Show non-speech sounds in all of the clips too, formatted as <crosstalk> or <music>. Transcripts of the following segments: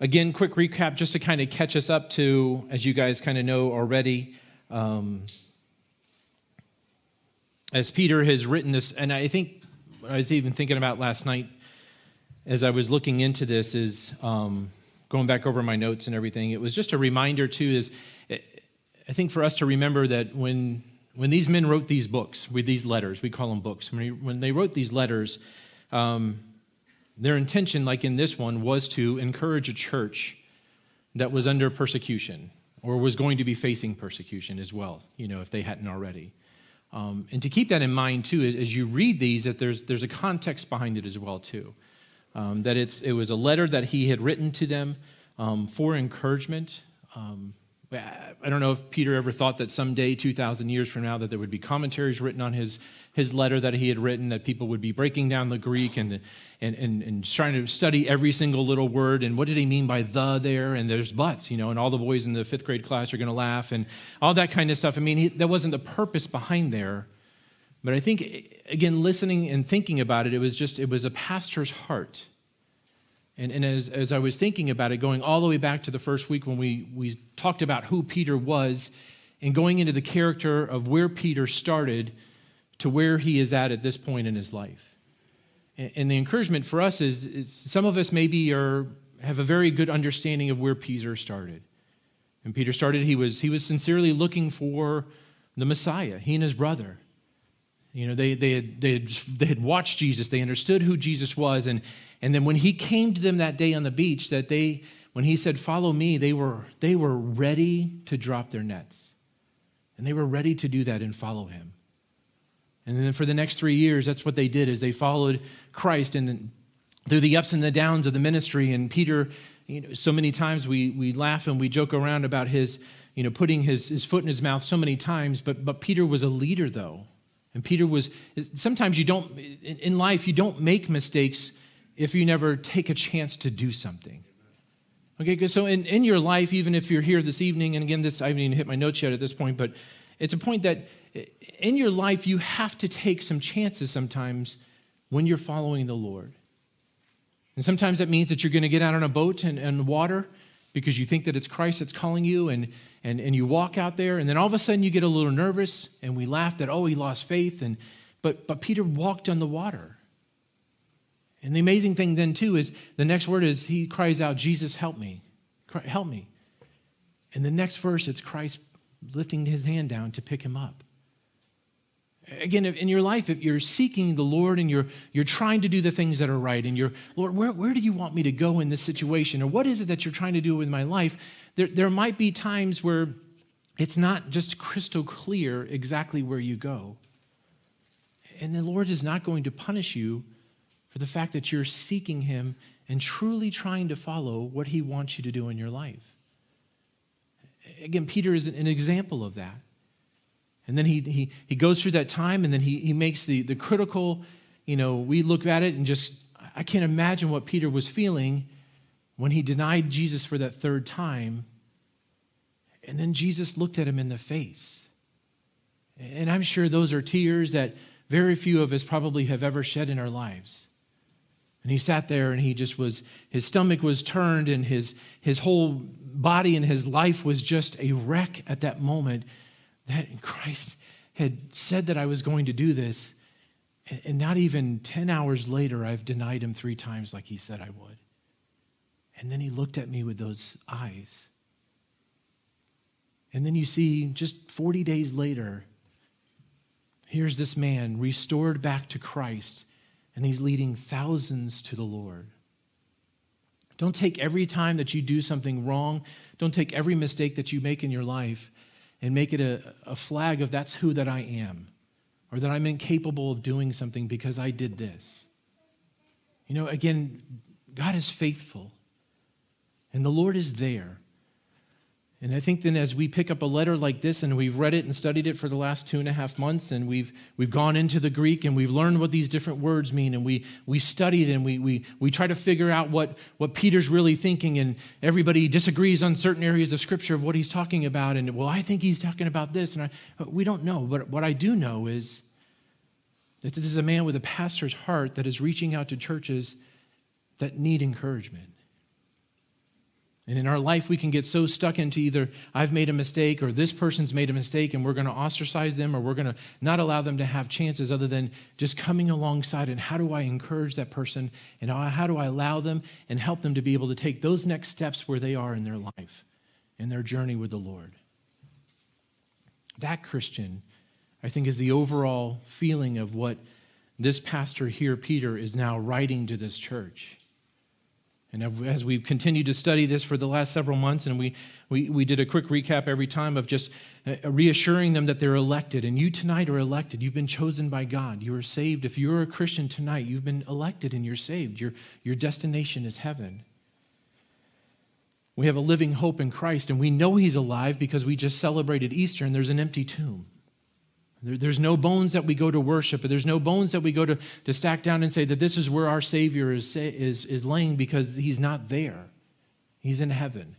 again, quick recap just to kind of catch us up to, as you guys kind of know already, um, as Peter has written this, and I think I was even thinking about last night as I was looking into this, is um, going back over my notes and everything. It was just a reminder, too, is I think for us to remember that when when these men wrote these books, with these letters, we call them books, when, he, when they wrote these letters, um, their intention, like in this one, was to encourage a church that was under persecution or was going to be facing persecution as well, you know, if they hadn't already. Um, and to keep that in mind, too, as, you read these, that there's, there's a context behind it as well, too. Um, that it's, it was a letter that he had written to them um, for encouragement. I don't know if Peter ever thought that someday, 2,000 years from now, that there would be commentaries written on his, his letter that he had written, that people would be breaking down the Greek and, and, and, and trying to study every single little word. And what did he mean by the there? And there's buts, you know, and all the boys in the fifth grade class are going to laugh and all that kind of stuff. I mean, he, that wasn't the purpose behind there. But I think, again, listening and thinking about it, it was just, it was a pastor's heart and, and as, as I was thinking about it, going all the way back to the first week when we, we talked about who Peter was and going into the character of where Peter started to where he is at at this point in his life. And, and the encouragement for us is, is some of us maybe are, have a very good understanding of where Peter started. And Peter started, he was, he was sincerely looking for the Messiah, he and his brother. You know, they, they, had, they, had, they had watched Jesus, they understood who Jesus was, and, and then when he came to them that day on the beach, that they, when he said, Follow me, they were, they were ready to drop their nets. And they were ready to do that and follow him. And then for the next three years, that's what they did is they followed Christ and through the ups and the downs of the ministry. And Peter, you know, so many times we, we laugh and we joke around about his, you know, putting his, his foot in his mouth so many times, but, but Peter was a leader though. And Peter was, sometimes you don't, in life, you don't make mistakes if you never take a chance to do something. Okay, good. so in, in your life, even if you're here this evening, and again, this I haven't even hit my notes yet at this point, but it's a point that in your life, you have to take some chances sometimes when you're following the Lord. And sometimes that means that you're going to get out on a boat and, and water because you think that it's Christ that's calling you, and, and, and you walk out there, and then all of a sudden you get a little nervous, and we laugh that, oh, he lost faith. And, but, but Peter walked on the water. And the amazing thing then, too, is the next word is he cries out, Jesus, help me. Help me. And the next verse, it's Christ lifting his hand down to pick him up. Again, in your life, if you're seeking the Lord and you're, you're trying to do the things that are right, and you're, Lord, where, where do you want me to go in this situation? Or what is it that you're trying to do with my life? There, there might be times where it's not just crystal clear exactly where you go. And the Lord is not going to punish you for the fact that you're seeking Him and truly trying to follow what He wants you to do in your life. Again, Peter is an example of that. And then he, he, he goes through that time and then he, he makes the, the critical, you know, we look at it and just, I can't imagine what Peter was feeling when he denied Jesus for that third time. And then Jesus looked at him in the face. And I'm sure those are tears that very few of us probably have ever shed in our lives. And he sat there and he just was, his stomach was turned and his, his whole body and his life was just a wreck at that moment that Christ had said that I was going to do this. And not even 10 hours later, I've denied him three times like he said I would. And then he looked at me with those eyes. And then you see, just 40 days later, here's this man restored back to Christ and he's leading thousands to the Lord. Don't take every time that you do something wrong, don't take every mistake that you make in your life and make it a, a flag of that's who that I am or that I'm incapable of doing something because I did this. You know, again, God is faithful and the Lord is there. And I think then as we pick up a letter like this and we've read it and studied it for the last two and a half months and we've, we've gone into the Greek and we've learned what these different words mean and we, we studied and we, we, we try to figure out what, what Peter's really thinking and everybody disagrees on certain areas of scripture of what he's talking about and well, I think he's talking about this and I, we don't know. But what I do know is that this is a man with a pastor's heart that is reaching out to churches that need encouragement. And in our life, we can get so stuck into either I've made a mistake or this person's made a mistake and we're going to ostracize them or we're going to not allow them to have chances other than just coming alongside and how do I encourage that person and how do I allow them and help them to be able to take those next steps where they are in their life, in their journey with the Lord. That Christian, I think, is the overall feeling of what this pastor here, Peter, is now writing to this church. And as we've continued to study this for the last several months, and we, we, we did a quick recap every time of just uh, reassuring them that they're elected. And you tonight are elected. You've been chosen by God. You are saved. If you're a Christian tonight, you've been elected and you're saved. Your, your destination is heaven. We have a living hope in Christ, and we know He's alive because we just celebrated Easter and there's an empty tomb. There, there's no bones that we go to worship, there's no bones that we go to, to stack down and say that this is where our Savior is, is, is laying because he's not there. He's in heaven.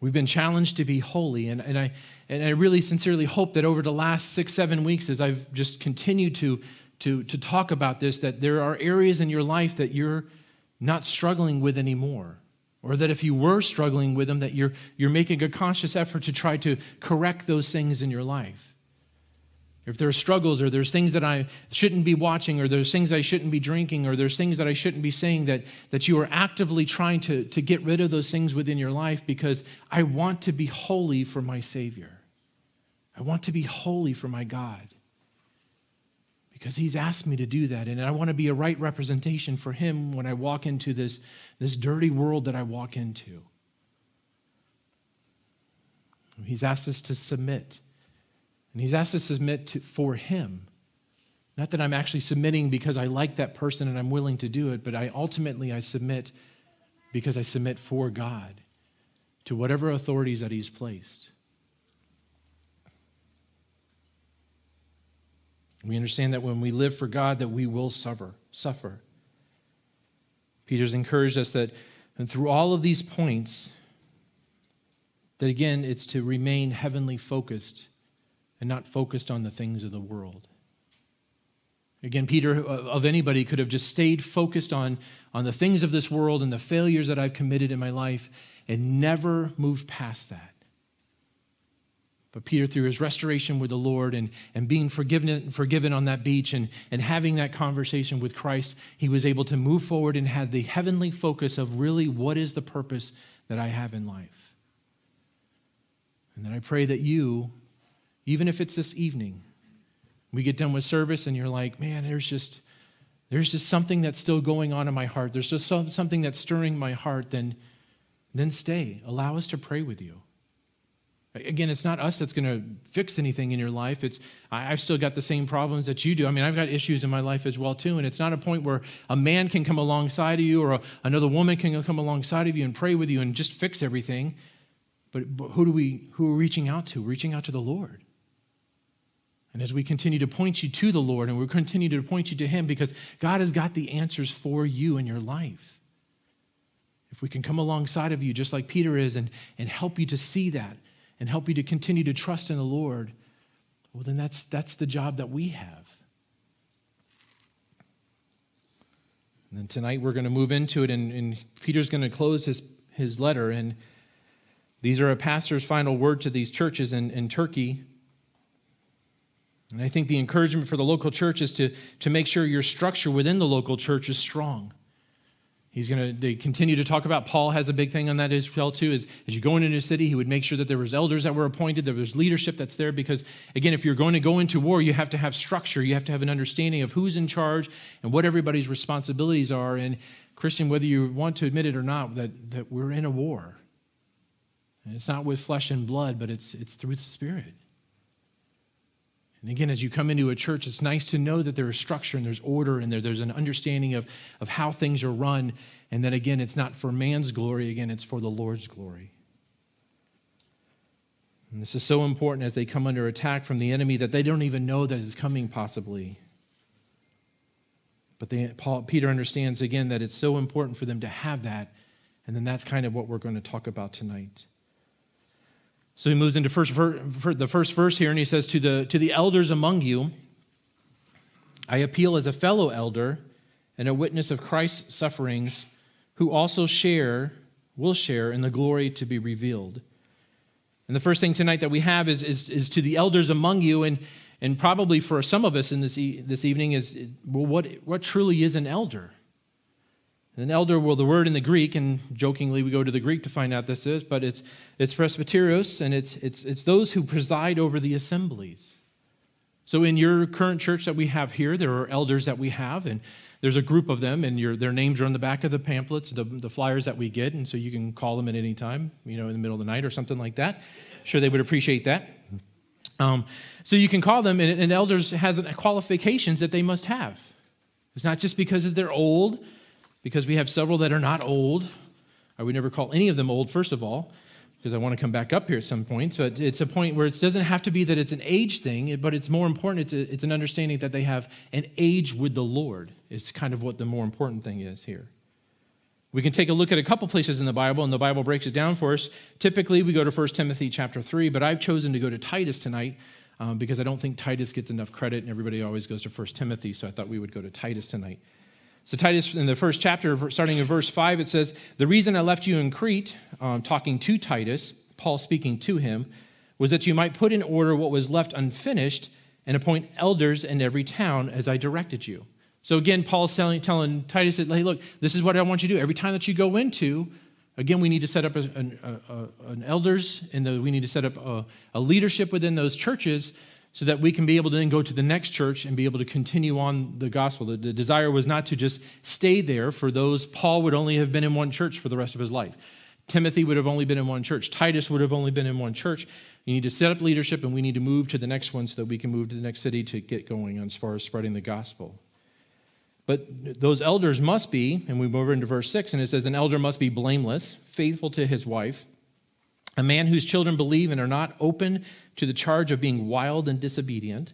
We've been challenged to be holy, and, and, I, and I really sincerely hope that over the last six, seven weeks, as I've just continued to, to, to talk about this, that there are areas in your life that you're not struggling with anymore or that if you were struggling with them that you're, you're making a conscious effort to try to correct those things in your life. If there are struggles or there's things that i shouldn't be watching or there's things i shouldn't be drinking or there's things that i shouldn't be saying that, that you are actively trying to, to get rid of those things within your life because i want to be holy for my savior. I want to be holy for my god because he's asked me to do that. And I want to be a right representation for him when I walk into this, this dirty world that I walk into. He's asked us to submit. And he's asked us to submit to, for him. Not that I'm actually submitting because I like that person and I'm willing to do it, but I ultimately I submit because I submit for God to whatever authorities that he's placed. We understand that when we live for God, that we will suffer. Suffer. Peter's encouraged us that, and through all of these points, that again, it's to remain heavenly focused and not focused on the things of the world. Again, Peter, uh, of anybody, could have just stayed focused on, on the things of this world and the failures that I've committed in my life and never moved past that. But Peter, through his restoration with the Lord and, and being forgiven, forgiven on that beach and, and having that conversation with Christ, he was able to move forward and had the heavenly focus of really what is the purpose that I have in life. And then I pray that you, even if it's this evening, we get done with service and you're like, man, there's just, there's just something that's still going on in my heart. There's just something that's stirring my heart, then, then stay. Allow us to pray with you. Again, it's not us that's going to fix anything in your life. It's I've still got the same problems that you do. I mean, I've got issues in my life as well too, and it's not a point where a man can come alongside of you or a, another woman can come alongside of you and pray with you and just fix everything. But, but who do we who are we reaching out to? Reaching out to the Lord. And as we continue to point you to the Lord and we continue to point you to Him because God has got the answers for you in your life. If we can come alongside of you just like Peter is and, and help you to see that and help you to continue to trust in the Lord, well, then that's, that's the job that we have. And then tonight we're going to move into it, and, and Peter's going to close his, his letter. And these are a pastor's final word to these churches in, in Turkey. And I think the encouragement for the local church is to, to make sure your structure within the local church is strong. He's going to continue to talk about Paul has a big thing on that as well too. Is as you go into a city, he would make sure that there was elders that were appointed, there was leadership that's there. Because again, if you're going to go into war, you have to have structure. You have to have an understanding of who's in charge and what everybody's responsibilities are. And Christian, whether you want to admit it or not, that, that we're in a war. And it's not with flesh and blood, but it's it's through the Spirit. And again, as you come into a church, it's nice to know that there is structure and there's order and there, there's an understanding of, of how things are run. And that again, it's not for man's glory, again, it's for the Lord's glory. And this is so important as they come under attack from the enemy that they don't even know that it's coming, possibly. But they, Paul, Peter understands again that it's so important for them to have that. And then that's kind of what we're going to talk about tonight. So he moves into first ver- the first verse here, and he says, to the, to the elders among you, I appeal as a fellow elder and a witness of Christ's sufferings who also share, will share in the glory to be revealed. And the first thing tonight that we have is, is, is to the elders among you, and, and probably for some of us in this, e- this evening is, well, what, what truly is an elder? An elder, well, the word in the Greek, and jokingly we go to the Greek to find out this is, but it's, it's presbyteros, and it's, it's, it's those who preside over the assemblies. So in your current church that we have here, there are elders that we have, and there's a group of them, and your, their names are on the back of the pamphlets, the, the flyers that we get, and so you can call them at any time, you know, in the middle of the night or something like that. Sure, they would appreciate that. Um, so you can call them, and, and elders has qualifications that they must have. It's not just because they're old, because we have several that are not old. I would never call any of them old, first of all, because I want to come back up here at some point. But it's a point where it doesn't have to be that it's an age thing, but it's more important, it's, a, it's an understanding that they have an age with the Lord, is kind of what the more important thing is here. We can take a look at a couple places in the Bible, and the Bible breaks it down for us. Typically, we go to 1 Timothy chapter 3, but I've chosen to go to Titus tonight um, because I don't think Titus gets enough credit, and everybody always goes to 1 Timothy, so I thought we would go to Titus tonight. So, Titus, in the first chapter, starting in verse 5, it says, The reason I left you in Crete, um, talking to Titus, Paul speaking to him, was that you might put in order what was left unfinished and appoint elders in every town as I directed you. So, again, Paul's telling, telling Titus, that, hey, look, this is what I want you to do. Every time that you go into, again, we need to set up a, an, a, a, an elders and we need to set up a leadership within those churches so that we can be able to then go to the next church and be able to continue on the gospel. The, the, desire was not to just stay there for those. Paul would only have been in one church for the rest of his life. Timothy would have only been in one church. Titus would have only been in one church. You need to set up leadership, and we need to move to the next one so that we can move to the next city to get going as far as spreading the gospel. But those elders must be, and we move over into verse 6, and it says, An elder must be blameless, faithful to his wife a man whose children believe and are not open to the charge of being wild and disobedient.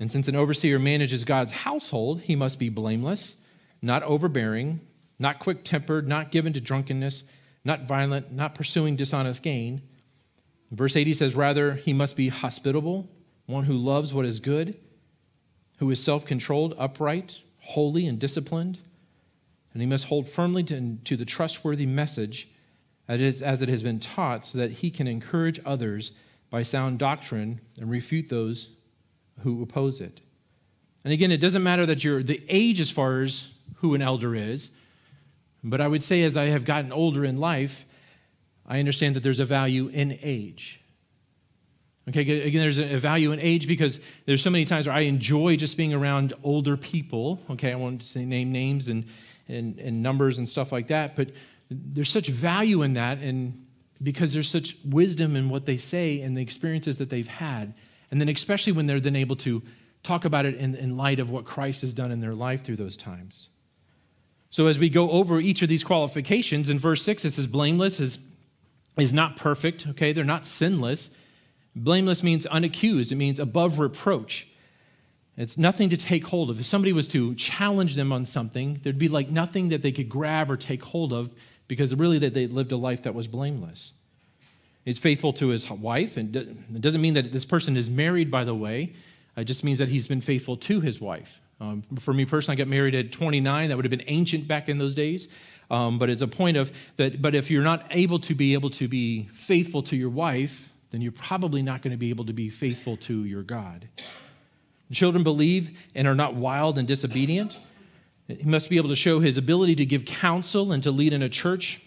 And since an overseer manages God's household, he must be blameless, not overbearing, not quick tempered, not given to drunkenness, not violent, not pursuing dishonest gain. Verse 80 says, Rather, he must be hospitable, one who loves what is good, who is self controlled, upright, holy, and disciplined. And he must hold firmly to, to the trustworthy message as it has been taught, so that he can encourage others by sound doctrine and refute those who oppose it. And again, it doesn't matter that you're the age as far as who an elder is, but I would say as I have gotten older in life, I understand that there's a value in age. Okay, again, there's a value in age because there's so many times where I enjoy just being around older people. Okay, I won't say name names and, and, and numbers and stuff like that, but there's such value in that and because there's such wisdom in what they say and the experiences that they've had. And then especially when they're then able to talk about it in, in light of what christ has done in their life through those times. So as we go over each of these qualifications in verse 6 it says blameless is, is not perfect okay? They're not sinless. Blameless means unaccused. It means above reproach. It's nothing to take hold of. If somebody was to challenge them on something there'd be like nothing that they could grab or take hold of because really that they lived a life that was blameless. He's faithful to his wife, and it doesn't mean that this person is married, by the way. It just means that he's been faithful to his wife. Um, for me personally, I got married at 29. That would have been ancient back in those days. Um, but it's a point of that. But if you're not able to be able to be faithful to your wife, then you're probably not going to be able to be faithful to your God. Children believe and are not wild and disobedient. He must be able to show his ability to give counsel and to lead in a church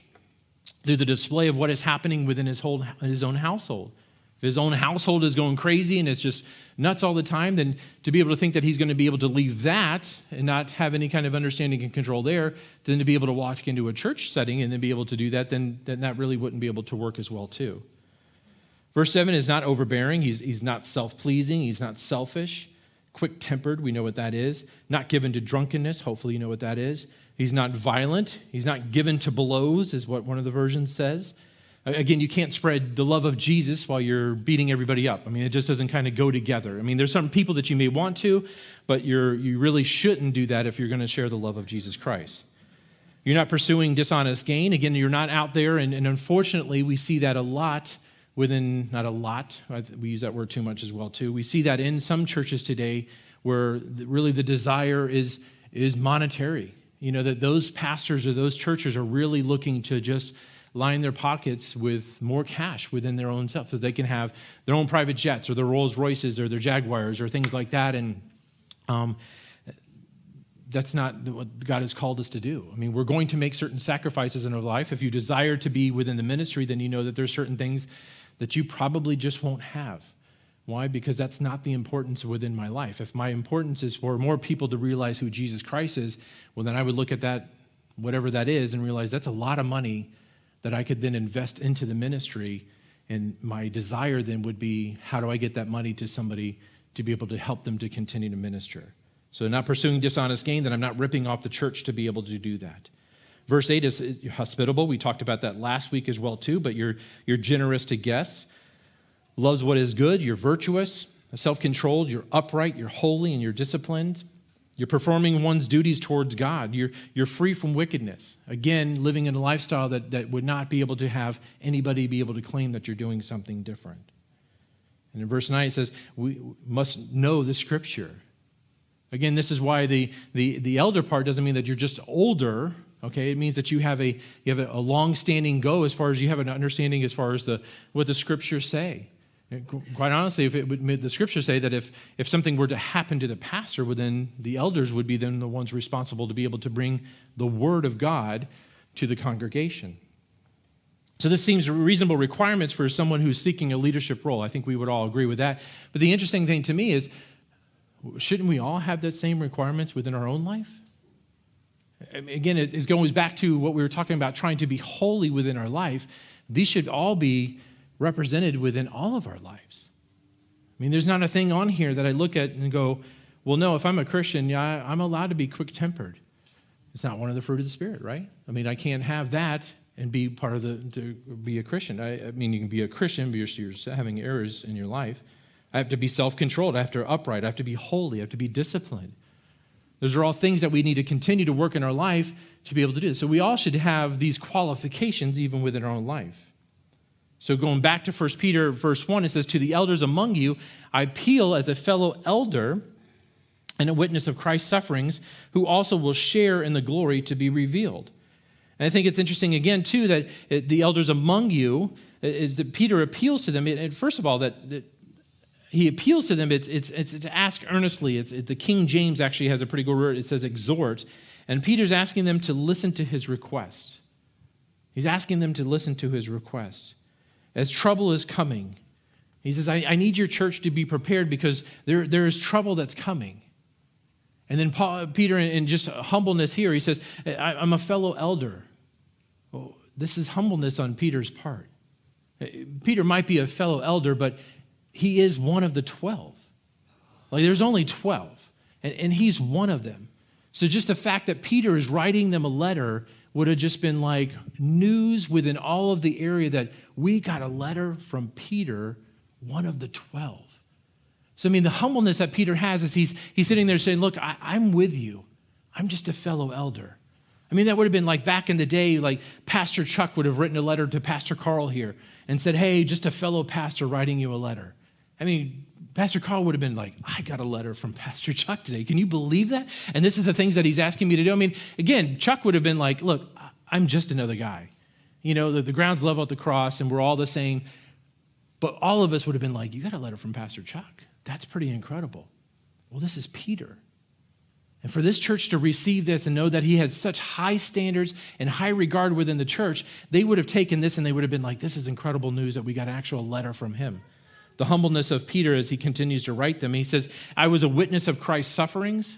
through the display of what is happening within his, whole, his own household. If his own household is going crazy and it's just nuts all the time, then to be able to think that he's going to be able to leave that and not have any kind of understanding and control there, then to be able to walk into a church setting and then be able to do that, then, then that really wouldn't be able to work as well, too. Verse 7 is not overbearing, he's, he's not self pleasing, he's not selfish quick tempered, we know what that is. Not given to drunkenness, hopefully you know what that is. He's not violent. He's not given to blows, is what one of the versions says. Again, you can't spread the love of Jesus while you're beating everybody up. I mean, it just doesn't kind of go together. I mean, there's some people that you may want to, but you're, you really shouldn't do that if you're going to share the love of Jesus Christ. You're not pursuing dishonest gain. Again, you're not out there, and, and unfortunately, we see that a lot within, not a lot, we use that word too much as well, too. We see that in some churches today where really the desire is, is monetary. You know, that those pastors or those churches are really looking to just line their pockets with more cash within their own self so they can have their own private jets or their Rolls Royces or their Jaguars or things like that. And um, that's not what God has called us to do. I mean, we're going to make certain sacrifices in our life. If you desire to be within the ministry, then you know that there's certain things that you probably just won't have. Why? Because that's not the importance within my life. If my importance is for more people to realize who Jesus Christ is, well, then I would look at that, whatever that is, and realize that's a lot of money that I could then invest into the ministry. And my desire then would be how do I get that money to somebody to be able to help them to continue to minister? So, not pursuing dishonest gain, that I'm not ripping off the church to be able to do that. Verse 8 is hospitable. We talked about that last week as well, too, but you're, you're generous to guests. Loves what is good. You're virtuous, self controlled. You're upright. You're holy, and you're disciplined. You're performing one's duties towards God. You're, you're free from wickedness. Again, living in a lifestyle that, that would not be able to have anybody be able to claim that you're doing something different. And in verse 9, it says, We must know the scripture. Again, this is why the, the, the elder part doesn't mean that you're just older. Okay, it means that you have a you have a, a long-standing go as far as you have an understanding as far as the what the scriptures say. quite honestly, if it would the scriptures say that if if something were to happen to the pastor, well, then the elders would be then the ones responsible to be able to bring the word of God to the congregation. So this seems reasonable requirements for someone who's seeking a leadership role. I think we would all agree with that. But the interesting thing to me is Shouldn't we all have that same requirements within our own life? Again, it goes back to what we were talking about trying to be holy within our life. These should all be represented within all of our lives. I mean, there's not a thing on here that I look at and go, well, no, if I'm a Christian, yeah, I'm allowed to be quick tempered. It's not one of the fruit of the Spirit, right? I mean, I can't have that and be part of the, to be a Christian. I, I mean, you can be a Christian, but you're, you're having errors in your life. I have to be self controlled. I have to be upright. I have to be holy. I have to be disciplined. Those are all things that we need to continue to work in our life to be able to do. So we all should have these qualifications even within our own life. So going back to 1 Peter, verse 1, it says, To the elders among you, I appeal as a fellow elder and a witness of Christ's sufferings, who also will share in the glory to be revealed. And I think it's interesting again, too, that the elders among you, is that Peter appeals to them. And first of all, that he appeals to them. It's, it's, it's to ask earnestly. It's, it, the King James actually has a pretty good word. It says exhort. And Peter's asking them to listen to his request. He's asking them to listen to his request. As trouble is coming, he says, I, I need your church to be prepared because there, there is trouble that's coming. And then Paul, Peter, in just humbleness here, he says, I, am a fellow elder. Well, this is humbleness on Peter's part. Eh, Peter might be a fellow elder, but he is one of the 12. Like there's only 12, and, and he's one of them. So just the fact that Peter is writing them a letter would have just been like news within all of the area that we got a letter from Peter, one of the 12. So, I mean, the humbleness that Peter has is he's, he's sitting there saying, Look, I, I'm with you. I'm just a fellow elder. I mean, that would have been like back in the day, like Pastor Chuck would have written a letter to Pastor Carl here and said, Hey, just a fellow pastor writing you a letter. I mean, Pastor Carl would have been like, I got a letter from Pastor Chuck today. Can you believe that? And this is the things that he's asking me to do. I mean, again, Chuck would have been like, Look, I'm just another guy. You know, the, the ground's level at the cross and we're all the same. But all of us would have been like, You got a letter from Pastor Chuck. That's pretty incredible. Well, this is Peter. And for this church to receive this and know that he had such high standards and high regard within the church, they would have taken this and they would have been like, This is incredible news that we got an actual letter from him the humbleness of Peter as he continues to write them. He says, I was a witness of Christ's sufferings.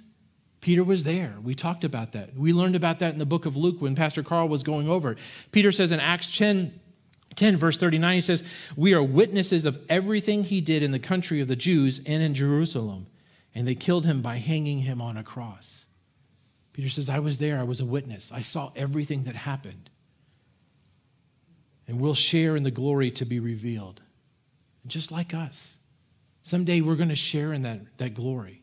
Peter was there. We talked about that. We learned about that in the book of Luke when Pastor Carl was going over it. Peter says in Acts 10, 10, verse 39, he says, We are witnesses of everything he did in the country of the Jews and in Jerusalem. And they killed him by hanging him on a cross. Peter says, I was there. I was a witness. I saw everything that happened. And we'll share in the glory to be revealed just like us. Someday we're going to share in that, that glory.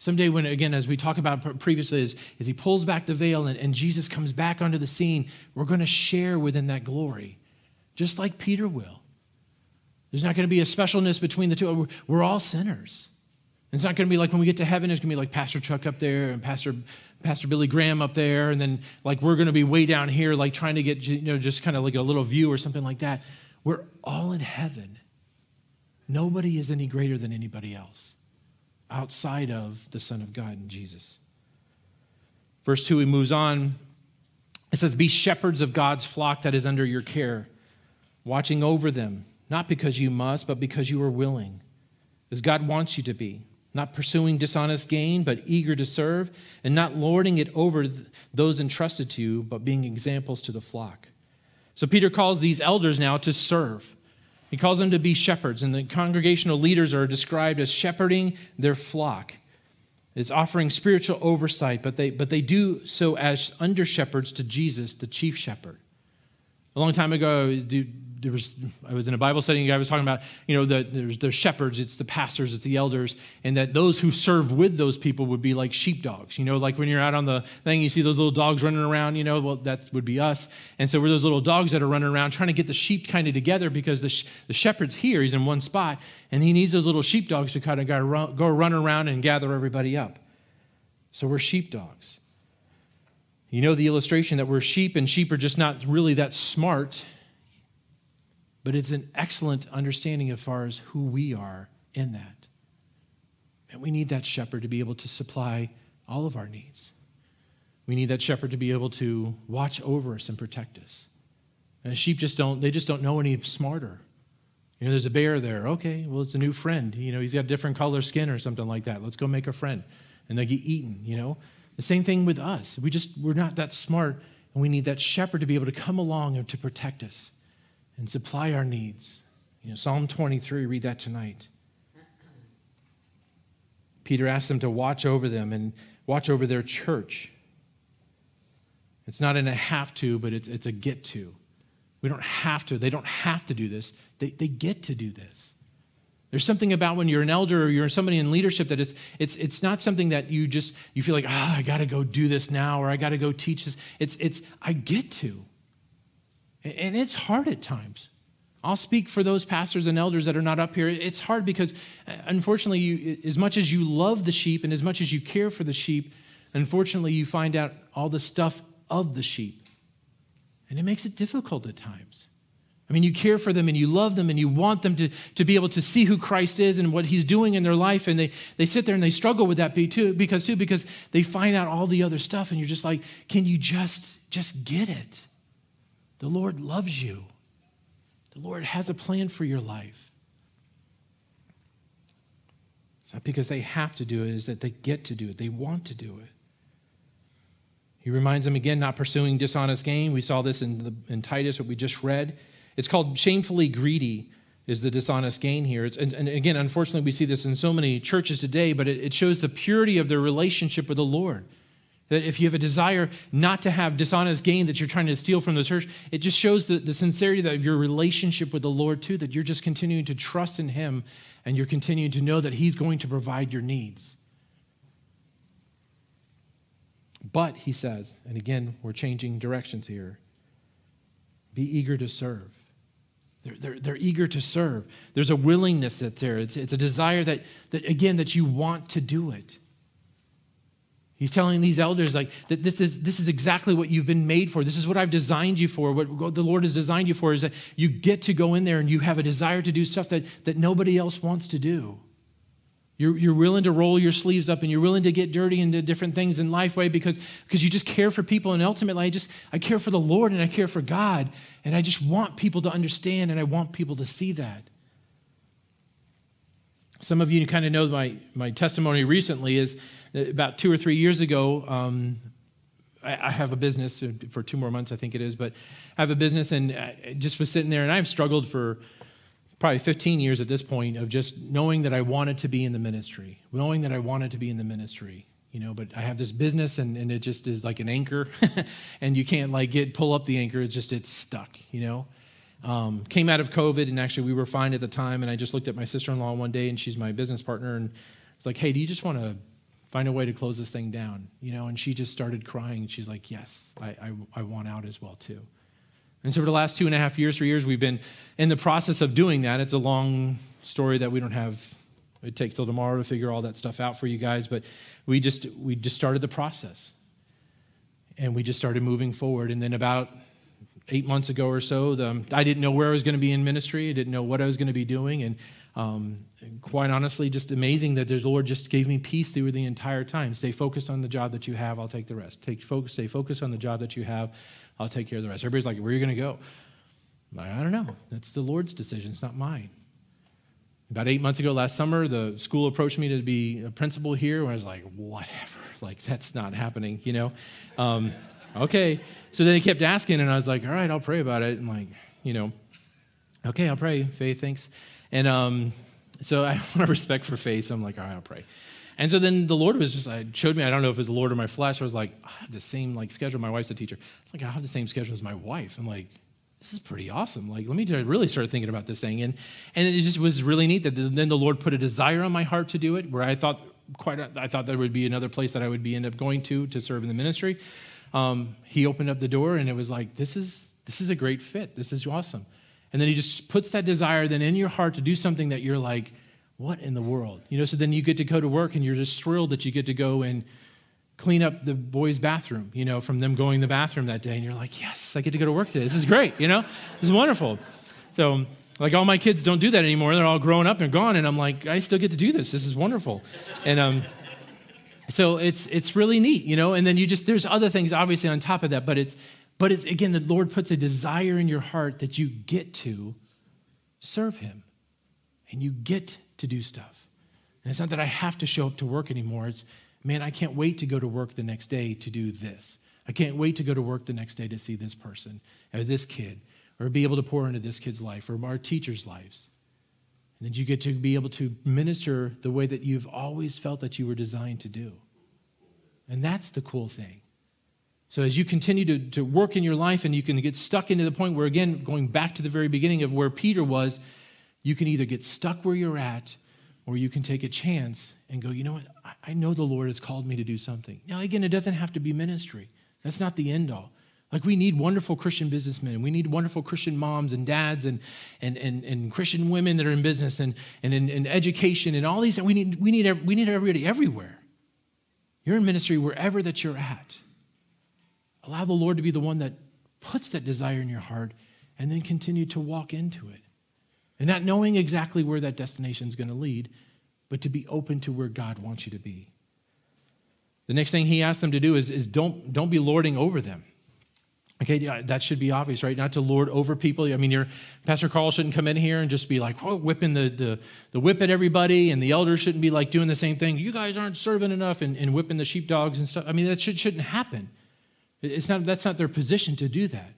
Someday, when, again, as we talked about previously, as, as he pulls back the veil and, and Jesus comes back onto the scene, we're going to share within that glory, just like Peter will. There's not going to be a specialness between the two. We're, we're all sinners. It's not going to be like when we get to heaven, it's going to be like Pastor Chuck up there and Pastor, Pastor Billy Graham up there. And then like we're going to be way down here, like trying to get, you know, just kind of like a little view or something like that. We're all in heaven. Nobody is any greater than anybody else outside of the Son of God and Jesus. Verse 2, he moves on. It says, Be shepherds of God's flock that is under your care, watching over them, not because you must, but because you are willing, as God wants you to be not pursuing dishonest gain, but eager to serve, and not lording it over those entrusted to you, but being examples to the flock. So Peter calls these elders now to serve. He calls them to be shepherds, and the congregational leaders are described as shepherding their flock. It's offering spiritual oversight, but they, but they do so as under shepherds to Jesus, the chief shepherd. A long time ago, there was I was in a Bible study and guy was talking about, you know, that there's the shepherds, it's the pastors, it's the elders, and that those who serve with those people would be like sheepdogs. You know, like when you're out on the thing, you see those little dogs running around, you know, well, that would be us. And so we're those little dogs that are running around trying to get the sheep kind of together because the, the shepherd's here, he's in one spot, and he needs those little sheepdogs to kind of go run, go run around and gather everybody up. So we're sheepdogs. You know the illustration that we're sheep, and sheep are just not really that smart but it's an excellent understanding as far as who we are in that. And we need that shepherd to be able to supply all of our needs. We need that shepherd to be able to watch over us and protect us. And sheep just don't, they just don't know any smarter. You know, there's a bear there. Okay, well, it's a new friend. You know, he's got a different color skin or something like that. Let's go make a friend. And they get eaten, you know. The same thing with us. We just, we're not that smart, and we need that shepherd to be able to come along and to protect us and supply our needs. You know, Psalm 23, read that tonight. Peter asked them to watch over them and watch over their church. It's not in a have to, but it's, it's a get to. We don't have to. They don't have to do this. They, they get to do this. There's something about when you're an elder or you're somebody in leadership that it's, it's, it's not something that you just, you feel like, ah, oh, I got to go do this now or I got to go teach this. It's, it's, I get to. And it's hard at times. I'll speak for those pastors and elders that are not up here. It's hard because, uh, unfortunately, you, as much as you love the sheep and as much as you care for the sheep, unfortunately, you find out all the stuff of the sheep. And it makes it difficult at times. I mean, you care for them and you love them and you want them to, to be able to see who Christ is and what he's doing in their life. And they, they sit there and they struggle with that too, because too, because they find out all the other stuff and you're just like, can you just, just get it? The Lord loves you. The Lord has a plan for your life. It's not because they have to do it, it's that they get to do it. They want to do it. He reminds them again, not pursuing dishonest gain. We saw this in, the, in Titus, what we just read. It's called shamefully greedy, is the dishonest gain here. And, and, again, unfortunately, we see this in so many churches today, but it, it shows the purity of their relationship with the Lord. That if you have a desire not to have dishonest gain that you're trying to steal from the church, it just shows the, the sincerity of your relationship with the Lord, too, that you're just continuing to trust in Him and you're continuing to know that He's going to provide your needs. But, he says, and again, we're changing directions here be eager to serve. They're, they're, they're, eager to serve. There's a willingness that's there. It's, it's a desire that, that, again, that you want to do it. He's telling these elders like that this is this is exactly what you've been made for. This is what I've designed you for. What the Lord has designed you for is that you get to go in there and you have a desire to do stuff that, that nobody else wants to do. You're, you're willing to roll your sleeves up and you're willing to get dirty into different things in life way because, because you just care for people and ultimately I just I care for the Lord and I care for God and I just want people to understand and I want people to see that. Some of you kind of know my, my testimony recently is about two or three years ago, um, I, have a business uh, for two more months, I think it is, but I have a business and I just was sitting there and I've struggled for probably 15 years at this point of just knowing that I wanted to be in the ministry, knowing that I wanted to be in the ministry. You know, but I have this business and, and it just is like an anchor <laughs> and you can't like get pull up the anchor. It's just it's stuck, you know. Um, came out of COVID and actually we were fine at the time. And I just looked at my sister in law one day and she's my business partner and it's like, hey, do you just want to find a way to close this thing down, you know? And she just started crying. She's like, yes, I, I, I want out as well, too. And so for the last two and a half years, three years, we've been in the process of doing that. It's a long story that we don't have It'd take till tomorrow to figure all that stuff out for you guys, but we just we just started the process. And we just started moving forward. And then about eight months ago or so, the, I didn't know where I was going to be in ministry. I didn't know what I was going to be doing. And um, quite honestly, just amazing that the Lord just gave me peace through the entire time. Stay focused on the job that you have, I'll take the rest. Take focus, stay focused on the job that you have, I'll take care of the rest. Everybody's like, where are you going to go? Like, I don't know. That's the Lord's decision, it's not mine. About eight months ago, last summer, the school approached me to be a principal here, and I was like, whatever. <laughs> Like, that's not happening, you know? Um, okay. So then they kept asking, and I was like, all right, I'll pray about it. And, like, you know, okay, I'll pray. Faith, thanks. And um, so <laughs> I want of respect for faith, so I'm like, all right, I'll pray. And so then the Lord was just, I showed me, I don't know if it was the Lord or my flesh. I was like, I have the same like schedule. My wife's a teacher. It's like, I have the same schedule as my wife. I'm like, this is pretty awesome. Like, let me really start thinking about this thing. And, and it just was really neat that then the Lord put a desire on my heart to do it, where I thought quite, I thought there would be another place that I would be end up going to to serve in the ministry. Um, he opened up the door and it was like, this is, this is a great fit. This is awesome. And then he just puts that desire then in your heart to do something that you're like, what in the world? You know, so then you get to go to work and you're just thrilled that you get to go and clean up the boys' bathroom, you know, from them going to the bathroom that day. And you're like, yes, I get to go to work today. This is great, you know? This is wonderful. So, like, all my kids don't do that anymore. They're all grown up and gone. And I'm like, I still get to do this. This is wonderful. And um, so it's, it's really neat, you know? And then you just, there's other things obviously on top of that, but it's, but again, the Lord puts a desire in your heart that you get to serve Him and you get to do stuff. And it's not that I have to show up to work anymore. It's, man, I can't wait to go to work the next day to do this. I can't wait to go to work the next day to see this person or this kid or be able to pour into this kid's life or our teachers' lives. And then you get to be able to minister the way that you've always felt that you were designed to do. And that's the cool thing. So as you continue to, to work in your life and you can get stuck into the point where, again, going back to the very beginning of where Peter was, you can either get stuck where you're at or you can take a chance and go, you know what? I know the Lord has called me to do something. Now, again, it doesn't have to be ministry. That's not the end all. Like we need wonderful Christian businessmen. We need wonderful Christian moms and dads and, and, and, and Christian women that are in business and, and in, in education and all these. We need, we, need, we need everybody everywhere. You're in ministry wherever that you're at. Allow the Lord to be the one that puts that desire in your heart and then continue to walk into it. And not knowing exactly where that destination is going to lead, but to be open to where God wants you to be. The next thing he asks them to do is, is don't, don't be lording over them. Okay, that should be obvious, right? Not to lord over people. I mean, your Pastor Carl shouldn't come in here and just be like whoa, whipping the, the, the whip at everybody, and the elders shouldn't be like doing the same thing. You guys aren't serving enough and, and whipping the sheepdogs and stuff. I mean, that should, shouldn't happen. It's not, that's not their position to do that.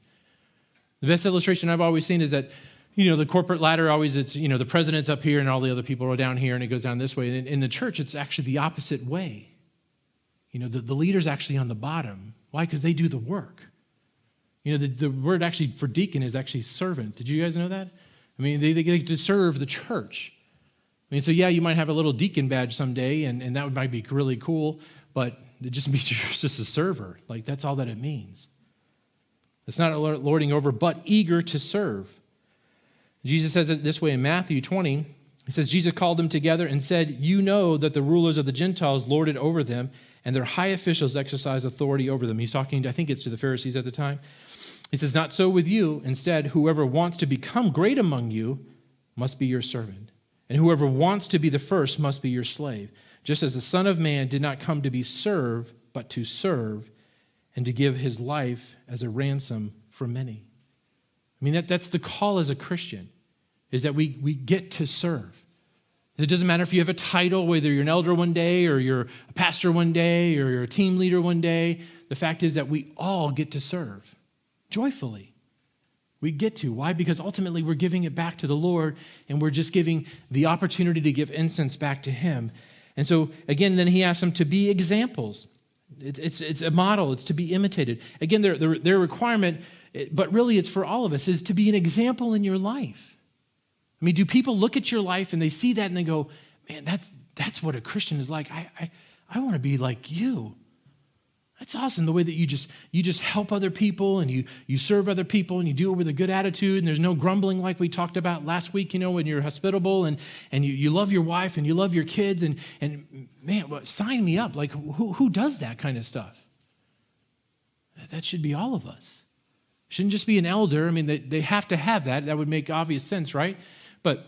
The best illustration I've always seen is that you know, the corporate ladder always, it's, you know, the president's up here and all the other people are down here and it goes down this way. In, in the church, it's actually the opposite way. You know, the, the leader's actually on the bottom. Why? Because they do the work. You know, the, the word actually for deacon is actually servant. Did you guys know that? I mean, they, they get to serve the church. I mean, so yeah, you might have a little deacon badge someday, and, and that might be really cool, but it just means <laughs> you're just a server. Like, that's all that it means. It's not lording over, but eager to serve. Jesus says it this way in Matthew 20. He says, Jesus called them together and said, You know that the rulers of the Gentiles lorded over them, and their high officials exercise authority over them. He's talking, I think it's to the Pharisees at the time. He says, Not so with you. Instead, whoever wants to become great among you must be your servant, and whoever wants to be the first must be your slave, just as the Son of Man did not come to be served, but to serve, and to give his life as a ransom for many. I mean, that, that's the call as a Christian, is that we, we get to serve. It doesn't matter if you have a title, whether you're an elder one day, or you're a pastor one day, or you're a team leader one day. The fact is that we all get to serve joyfully. We get to. Why? Because ultimately we're giving it back to the Lord, and we're just giving the opportunity to give incense back to Him. And so, again, then He asks them to be examples. it's, it's a model, it's to be imitated. Again, their, their, their requirement but really it's for all of us, is to be an example in your life. I mean, do people look at your life and they see that and they go, man, that's, that's what a Christian is like. I, I, I want to be like you. That's awesome the way that you just you just help other people and you you serve other people and you do it with a good attitude and there's no grumbling like we talked about last week, you know, when you're hospitable and and you, you love your wife and you love your kids and and man, well, sign me up. Like who who does that kind of stuff? That should be all of us. Shouldn't just be an elder. I mean, they, they have to have that. That would make obvious sense, right? But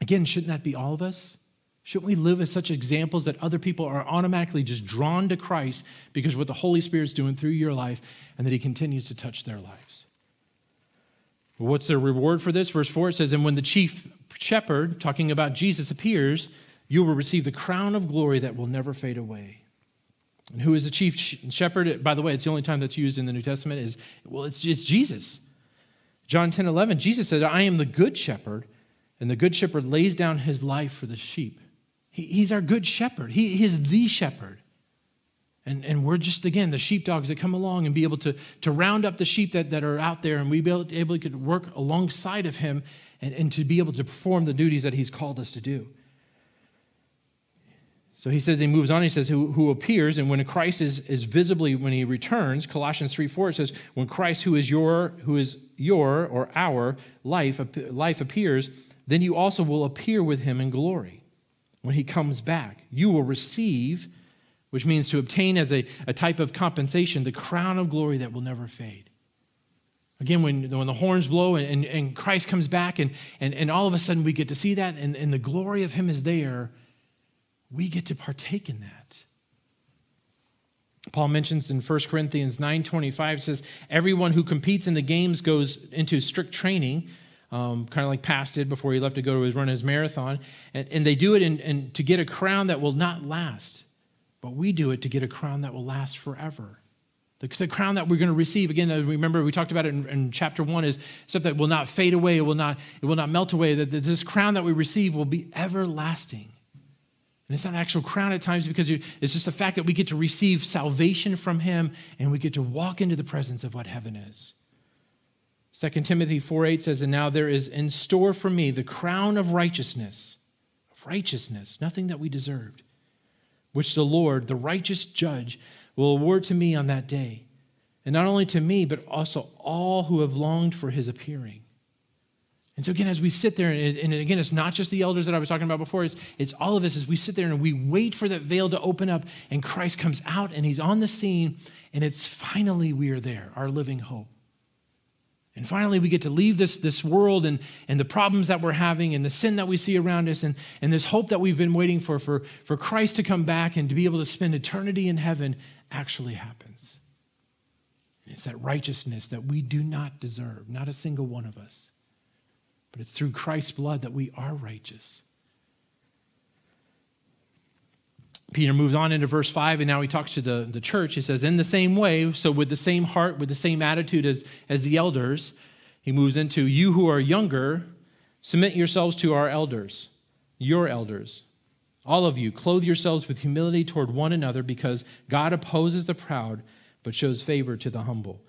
again, shouldn't that be all of us? Shouldn't we live as such examples that other people are automatically just drawn to Christ because what the Holy Spirit's doing through your life and that He continues to touch their lives? What's the reward for this? Verse 4 it says, And when the chief shepherd, talking about Jesus, appears, you will receive the crown of glory that will never fade away. And who is the chief shepherd? By the way, it's the only time that's used in the New Testament is, well, it's, it's Jesus. John 10 11, Jesus said, I am the good shepherd, and the good shepherd lays down his life for the sheep. He, he's our good shepherd. He, he is the shepherd. And, and we're just, again, the sheepdogs that come along and be able to, to round up the sheep that, that are out there and we be able, able to work alongside of him and, and to be able to perform the duties that he's called us to do. So he says, he moves on, he says, who, who appears, and when Christ is, is visibly, when he returns, Colossians 3 4, it says, when Christ, who is your, who is your or our life, life appears, then you also will appear with him in glory when he comes back. You will receive, which means to obtain as a, a type of compensation, the crown of glory that will never fade. Again, when, when the horns blow and, and Christ comes back, and, and, and all of a sudden we get to see that, and, and the glory of him is there, we get to partake in that. Paul mentions in 1 Corinthians 9:25 says everyone who competes in the games goes into strict training um, kind of like Past did before he left to go to his run his marathon. And, and they do it in, in, to get a crown that will not last, but we do it to get a crown that will last forever. The, the crown that we're going to receive, again, remember we talked about it in, in, chapter one, is stuff that will not fade away, it will not, it will not melt away. That this crown that we receive will be everlasting. And it's not an actual crown at times because it's just the fact that we get to receive salvation from Him and we get to walk into the presence of what heaven is. 2 Timothy 4 8 says, And now there is in store for me the crown of righteousness, of righteousness, nothing that we deserved, which the Lord, the righteous judge, will award to me on that day. And not only to me, but also all who have longed for his appearing. And so, again, as we sit there, and, again, it's not just the elders that I was talking about before, it's, it's all of us as we sit there and we wait for that veil to open up, and Christ comes out and he's on the scene, and it's finally we are there, our living hope. And finally, we get to leave this, this world and, and the problems that we're having and the sin that we see around us and, and this hope that we've been waiting for, for, for Christ to come back and to be able to spend eternity in heaven actually happens. And it's that righteousness that we do not deserve, not a single one of us. But it's through Christ's blood that we are righteous. Peter moves on into verse 5, and now he talks to the, the church. He says, In the same way, so with the same heart, with the same attitude as, as the elders, he moves into, You who are younger, submit yourselves to our elders, your elders. All of you, clothe yourselves with humility toward one another, because God opposes the proud, but shows favor to the humble.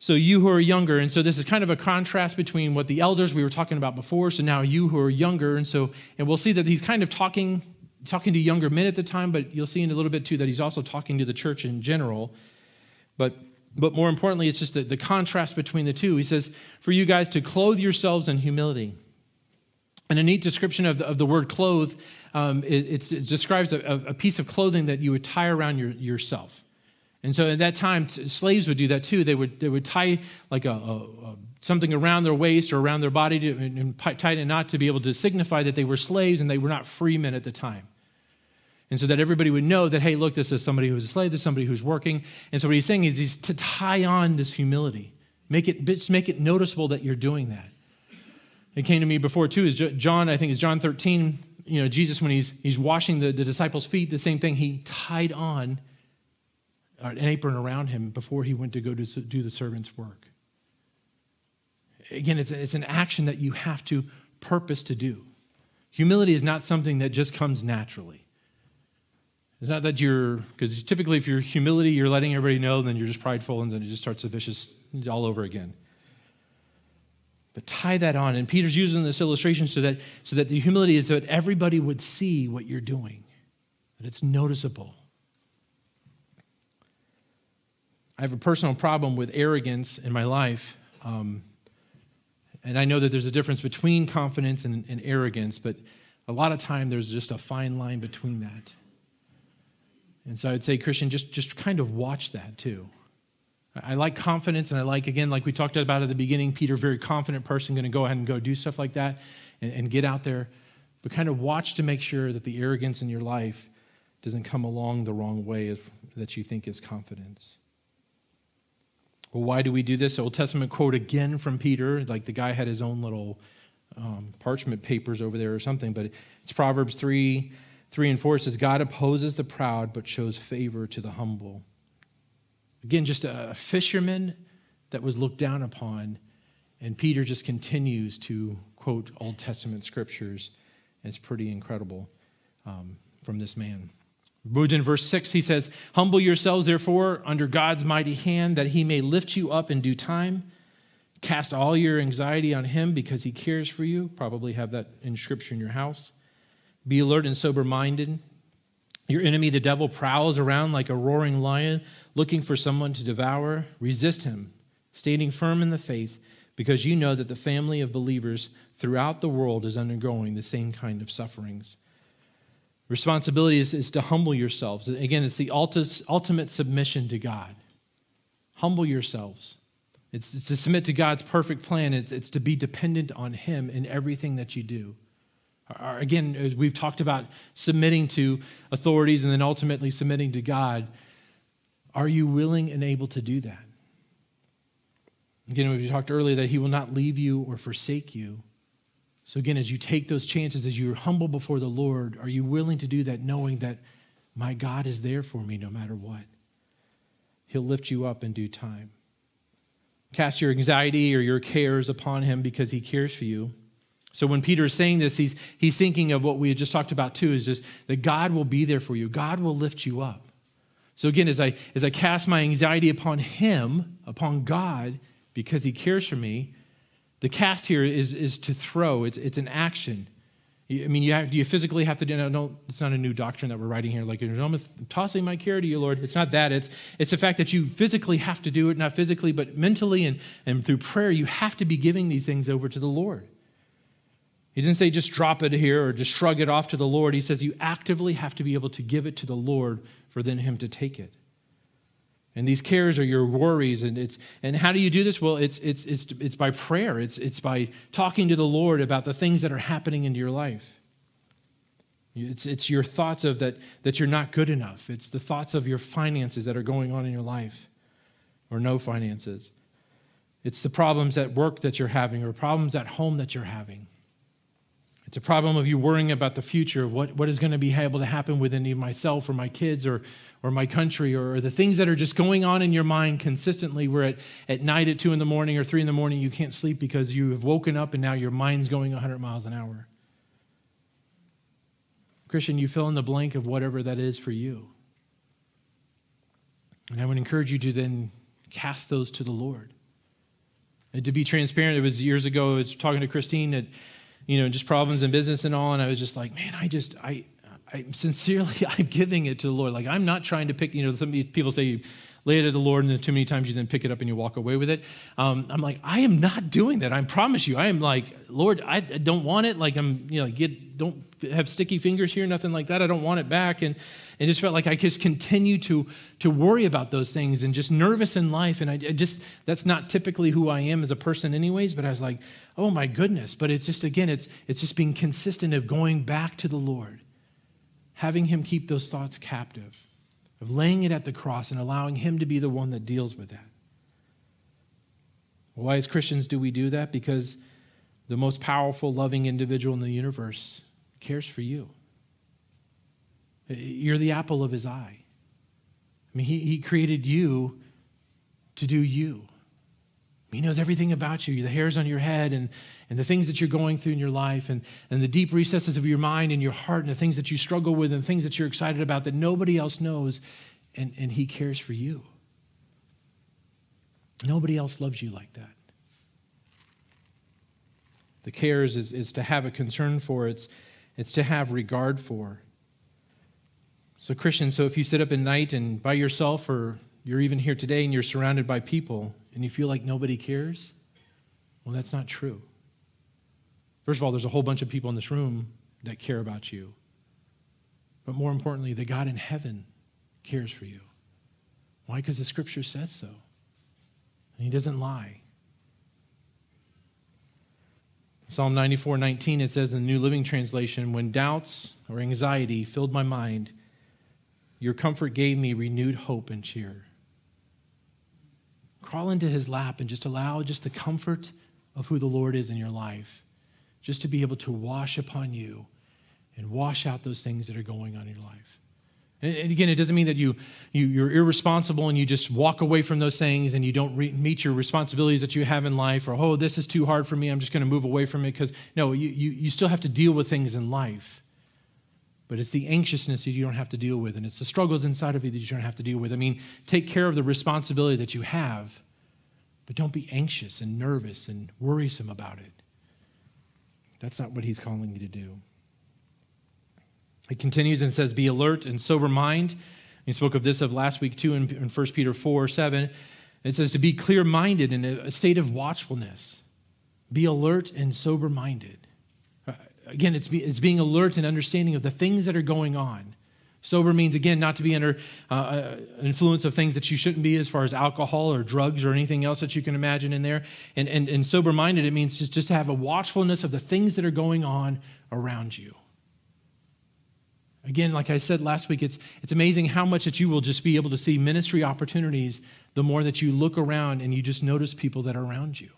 So, you who are younger, and so this is kind of a contrast between what the elders we were talking about before, so now you who are younger, and so, and we'll see that he's kind of talking talking to younger men at the time, but you'll see in a little bit too that he's also talking to the church in general. But, but more importantly, it's just the, the contrast between the two. He says, For you guys to clothe yourselves in humility. And a neat description of the, of the word clothe, um, it, it, describes a, a, piece of clothing that you would tie around your, yourself. And so at that time, slaves would do that too. They would, they would tie like a, a, something around their waist or around their body to, and tighten a knot to be able to signify that they were slaves and they were not free men at the time. And so that everybody would know that, hey, look, this is somebody who's a slave, this is somebody who's working. And so what he's saying is he's to tie on this humility. Make it, just make it noticeable that you're doing that. It came to me before too, is John, I think it's John 13, you know, Jesus, when he's, he's washing the, the disciples' feet, the same thing, he tied on an apron around him before he went to go to do the servant's work. Again, it's, it's an action that you have to purpose to do. Humility is not something that just comes naturally. It's not that you're, because typically if you're humility, you're letting everybody know, then you're just prideful, and then it just starts a vicious all over again. But tie that on. And Peter's using this illustration so that, so that the humility is that everybody would see what you're doing, that it's noticeable. I have a personal problem with arrogance in my life. Um, and I know that there's a difference between confidence and, and arrogance, but a lot of time there's just a fine line between that. And so I'd say, Christian, just, just kind of watch that too. I like confidence, and I like, again, like we talked about at the beginning, Peter, very confident person, going to go ahead and go do stuff like that and, and get out there. But kind of watch to make sure that the arrogance in your life doesn't come along the wrong way of, that you think is confidence. Well, why do we do this? Old Testament quote again from Peter, like the guy had his own little um, parchment papers over there or something, but it's Proverbs 3 3 and 4. Says, God opposes the proud, but shows favor to the humble. Again, just a fisherman that was looked down upon. And Peter just continues to quote Old Testament scriptures. It's pretty incredible um, from this man. In verse 6, he says, Humble yourselves, therefore, under God's mighty hand, that he may lift you up in due time. Cast all your anxiety on him because he cares for you. Probably have that in scripture in your house. Be alert and sober minded. Your enemy, the devil, prowls around like a roaring lion looking for someone to devour. Resist him, standing firm in the faith, because you know that the family of believers throughout the world is undergoing the same kind of sufferings. Responsibility is, is to humble yourselves. Again, it's the ultimate submission to God. Humble yourselves. It's, it's to submit to God's perfect plan, it's, it's to be dependent on Him in everything that you do. Again, as we've talked about submitting to authorities and then ultimately submitting to God, are you willing and able to do that? Again, we talked earlier that He will not leave you or forsake you. So, again, as you take those chances, as you're humble before the Lord, are you willing to do that knowing that my God is there for me no matter what? He'll lift you up in due time. Cast your anxiety or your cares upon Him because He cares for you. So when Peter is saying this, he's, he's thinking of what we had just talked about too, is just that God will be there for you. God will lift you up. So again, as I as I cast my anxiety upon him, upon God, because he cares for me, the cast here is, is to throw. It's, it's an action. I mean, you, have, you physically have to do no, it's not a new doctrine that we're writing here. Like, I'm tossing my care to you, Lord. It's not that. It's, it's the fact that you physically have to do it, not physically, but mentally and, and through prayer, you have to be giving these things over to the Lord. He didn't say just drop it here or just shrug it off to the Lord. He says you actively have to be able to give it to the Lord for then Him to take it. And these cares are your worries. And, it's, and how do you do this? Well, it's, it's, it's, it's by prayer, it's, it's by talking to the Lord about the things that are happening into your life. It's, it's your thoughts of that, that you're not good enough. It's the thoughts of your finances that are going on in your life or no finances. It's the problems at work that you're having or problems at home that you're having. It's a problem of you worrying about the future, what, what is going to be able to happen within myself or my kids or, or my country or, or the things that are just going on in your mind consistently where at, at night at 2 in the morning or 3 in the morning you can't sleep because you have woken up and now your mind's going 100 miles an hour. Christian, you fill in the blank of whatever that is for you. And I would encourage you to then cast those to the Lord. And to be transparent, it was years ago, I was talking to Christine that you know, just problems in business and all. And I was just like, man, I just, I, I sincerely, <laughs> I'm giving it to the Lord. Like, I'm not trying to pick, you know, some people say lay it at the Lord, and then too many times you then pick it up and you walk away with it. Um, I'm like, I am not doing that. I promise you. I am like, Lord, I don't want it. Like, I'm, you know, get, don't have sticky fingers here, nothing like that. I don't want it back. And it just felt like I just continue to, to worry about those things and just nervous in life. And I, I just, that's not typically who I am as a person, anyways. But I was like, oh my goodness. But it's just, again, it's, it's just being consistent of going back to the Lord, having Him keep those thoughts captive of laying it at the cross and allowing Him to be the one that deals with that. Why, as Christians, do we do that? Because the most powerful, loving individual in the universe cares for you. You're the apple of His eye. I mean, He, he created you to do you. He knows everything about you, the hairs on your head and, and the things that you're going through in your life and, and the deep recesses of your mind and your heart and the things that you struggle with and things that you're excited about that nobody else knows. And, and He cares for you. Nobody else loves you like that. The cares is, is to have a concern for, it's, it's to have regard for. So, Christian, so if you sit up at night and by yourself or you're even here today and you're surrounded by people and you feel like nobody cares, well, that's not true. First of all, there's a whole bunch of people in this room that care about you. But more importantly, the God in heaven cares for you. Why? Because the scripture says so. And he doesn't lie. Psalm 94 19, it says in the New Living Translation, when doubts or anxiety filled my mind, your comfort gave me renewed hope and cheer. Crawl into his lap and just allow just the comfort of who the Lord is in your life, just to be able to wash upon you and wash out those things that are going on in your life. And again, it doesn't mean that you, you, you're irresponsible and you just walk away from those things and you don't re- meet your responsibilities that you have in life, or, oh, this is too hard for me, I'm just going to move away from it. Because, no, you, you, you still have to deal with things in life. But it's the anxiousness that you don't have to deal with, and it's the struggles inside of you that you don't have to deal with. I mean, take care of the responsibility that you have, but don't be anxious and nervous and worrisome about it. That's not what he's calling you to do. He continues and says, Be alert and sober mind. He spoke of this of last week too in, in 1 Peter 4 7. It says to be clear minded in a, state of watchfulness. Be alert and sober minded. Uh, again, it's, be, it's being alert and understanding of the things that are going on. Sober means, again, not to be under uh, uh influence of things that you shouldn't be as far as alcohol or drugs or anything else that you can imagine in there. And, and, and sober minded, it means just, just to have a watchfulness of the things that are going on around you. Again, like I said last week, it's, it's amazing how much that you will just be able to see ministry opportunities the more that you look around and you just notice people that are around you.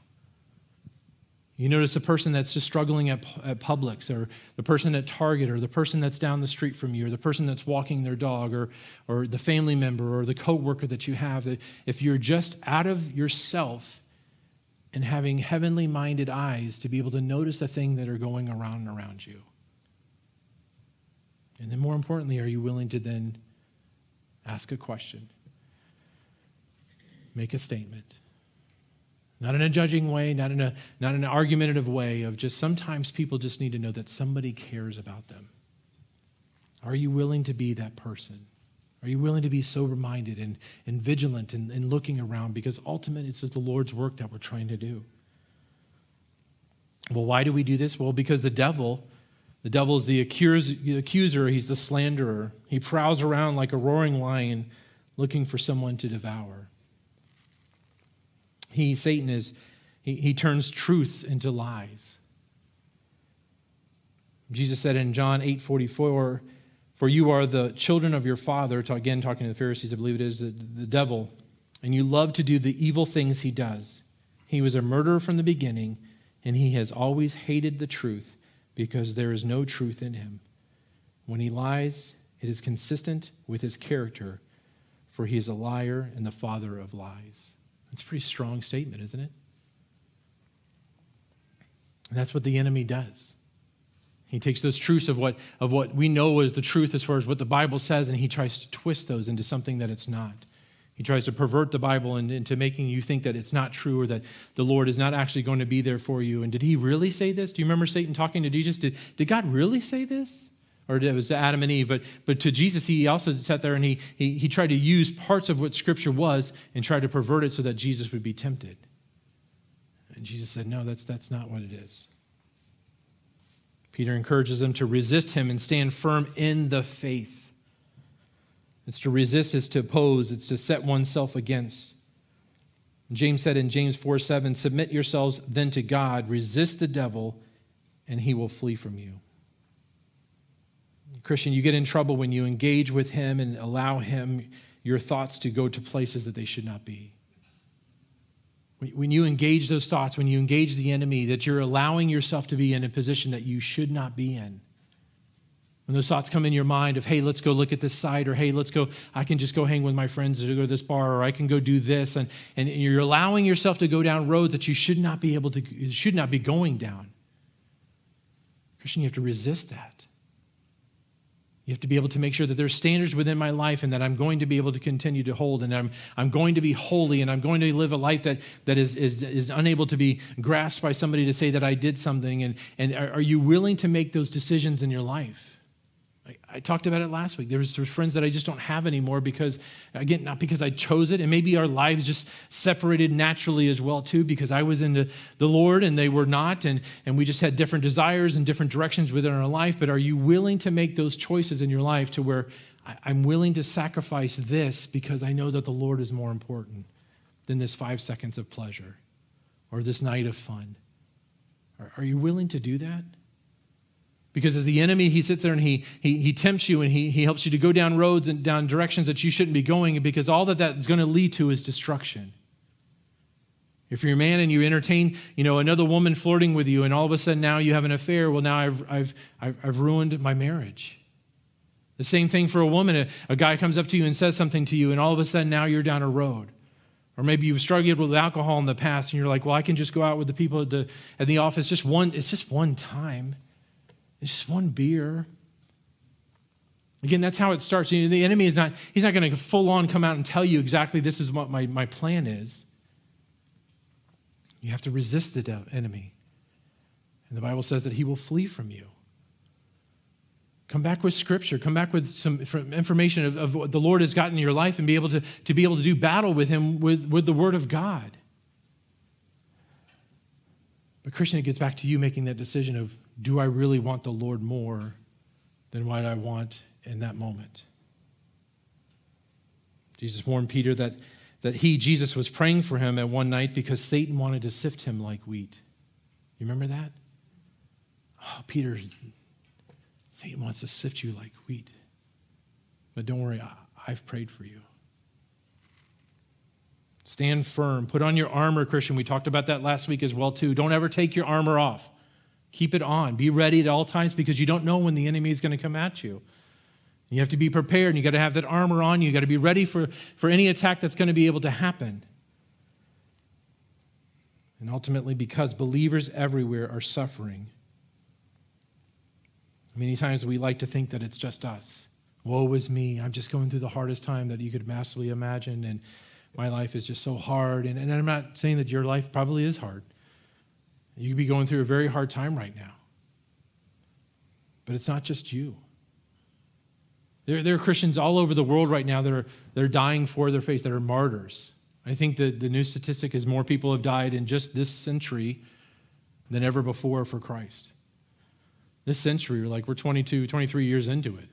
You notice a person that's just struggling at, at Publix, or the person at Target, or the person that's down the street from you, or the person that's walking their dog, or, or the family member, or the coworker that you have. If you're just out of yourself and having heavenly minded eyes to be able to notice the thing that are going around and around you. And then, more importantly, are you willing to then ask a question? Make a statement. Not in a judging way, not in, a, not in an argumentative way, of just sometimes people just need to know that somebody cares about them. Are you willing to be that person? Are you willing to be sober minded and, and vigilant and, and looking around? Because ultimately, it's the Lord's work that we're trying to do. Well, why do we do this? Well, because the devil the devil is the accuser, he's the slanderer. He prowls around like a roaring lion looking for someone to devour. He, Satan, is, he, he turns truths into lies. Jesus said in John 8 44, For you are the children of your father, again talking to the Pharisees, I believe it is, the, the devil, and you love to do the evil things he does. He was a murderer from the beginning, and he has always hated the truth because there is no truth in him. When he lies, it is consistent with his character, for he is a liar and the father of lies. That's a pretty strong statement, isn't it? And that's what the enemy does. He takes those truths of what, of what we know is the truth as far as what the Bible says, and he tries to twist those into something that it's not. He tries to pervert the Bible into making you think that it's not true or that the Lord is not actually going to be there for you. And did he really say this? Do you remember Satan talking to Jesus? Did, did God really say this? Or it was to Adam and Eve, but, but to Jesus, he also sat there and he, he, he tried to use parts of what Scripture was and tried to pervert it so that Jesus would be tempted. And Jesus said, No, that's, that's not what it is. Peter encourages them to resist him and stand firm in the faith. It's to resist, it's to oppose, it's to set oneself against. James said in James 4 7, Submit yourselves then to God, resist the devil, and he will flee from you. Christian, you get in trouble when you engage with him and allow him, your thoughts, to go to places that they should not be. When you engage those thoughts, when you engage the enemy, that you're allowing yourself to be in a position that you should not be in. When those thoughts come in your mind of, hey, let's go look at this site, or hey, let's go, I can just go hang with my friends to go to this bar, or I can go do this, and, and you're allowing yourself to go down roads that you should not be able to, should not be going down. Christian, you have to resist that. You have to be able to make sure that there's standards within my life and that I'm going to be able to continue to hold and I'm, I'm going to be holy and I'm going to live a life that, that is, is, is unable to be grasped by somebody to say that I did something. And, and are, are you willing to make those decisions in your life? I, talked about it last week. There's, there's friends that I just don't have anymore because, again, not because I chose it, and maybe our lives just separated naturally as well, too, because I was into the Lord and they were not, and, and we just had different desires and different directions within our life. But are you willing to make those choices in your life to where I'm willing to sacrifice this because I know that the Lord is more important than this five seconds of pleasure or this night of fun? Are, are you willing to do that? Because as the enemy, he sits there and he, he, he tempts you and he, he helps you to go down roads and down directions that you shouldn't be going because all that that's going to lead to is destruction. If you're a man and you entertain, you know, another woman flirting with you and all of a sudden now you have an affair, well, now I've, I've, I've, I've ruined my marriage. The same thing for a woman. A, a guy comes up to you and says something to you and all of a sudden now you're down a road. Or maybe you've struggled with alcohol in the past and you're like, well, I can just go out with the people at the, at the office just one, it's just one time. It's just one beer. Again, that's how it starts. You know, the enemy is not, he's not going to full on come out and tell you exactly this is what my, my plan is. You have to resist the enemy. And the Bible says that he will flee from you. Come back with scripture. Come back with some information of, of, what the Lord has gotten in your life and be able to, to be able to do battle with him with, with the word of God. But Christian, it gets back to you making that decision of do I really want the Lord more than what I want in that moment? Jesus warned Peter that, that he, Jesus, was praying for him at one night because Satan wanted to sift him like wheat. You remember that? Oh, Peter, Satan wants to sift you like wheat. But don't worry, I've prayed for you. Stand firm. Put on your armor, Christian. We talked about that last week as well, too. Don't ever take your armor off. Keep it on. Be ready at all times because you don't know when the enemy is going to come at you. You have to be prepared and you got to have that armor on you. Got to be ready for, for any attack that's going to be able to happen. And ultimately, because believers everywhere are suffering. Many times we like to think that it's just us. Woe is me. I'm just going through the hardest time that you could massively imagine, and my life is just so hard. And, and I'm not saying that your life probably is hard. You could be going through a very hard time right now. But it's not just you. There, there are Christians all over the world right now that are, that are dying for their faith, that are martyrs. I think that the new statistic is more people have died in just this century than ever before for Christ. This century, like we're 22, 23 years into it.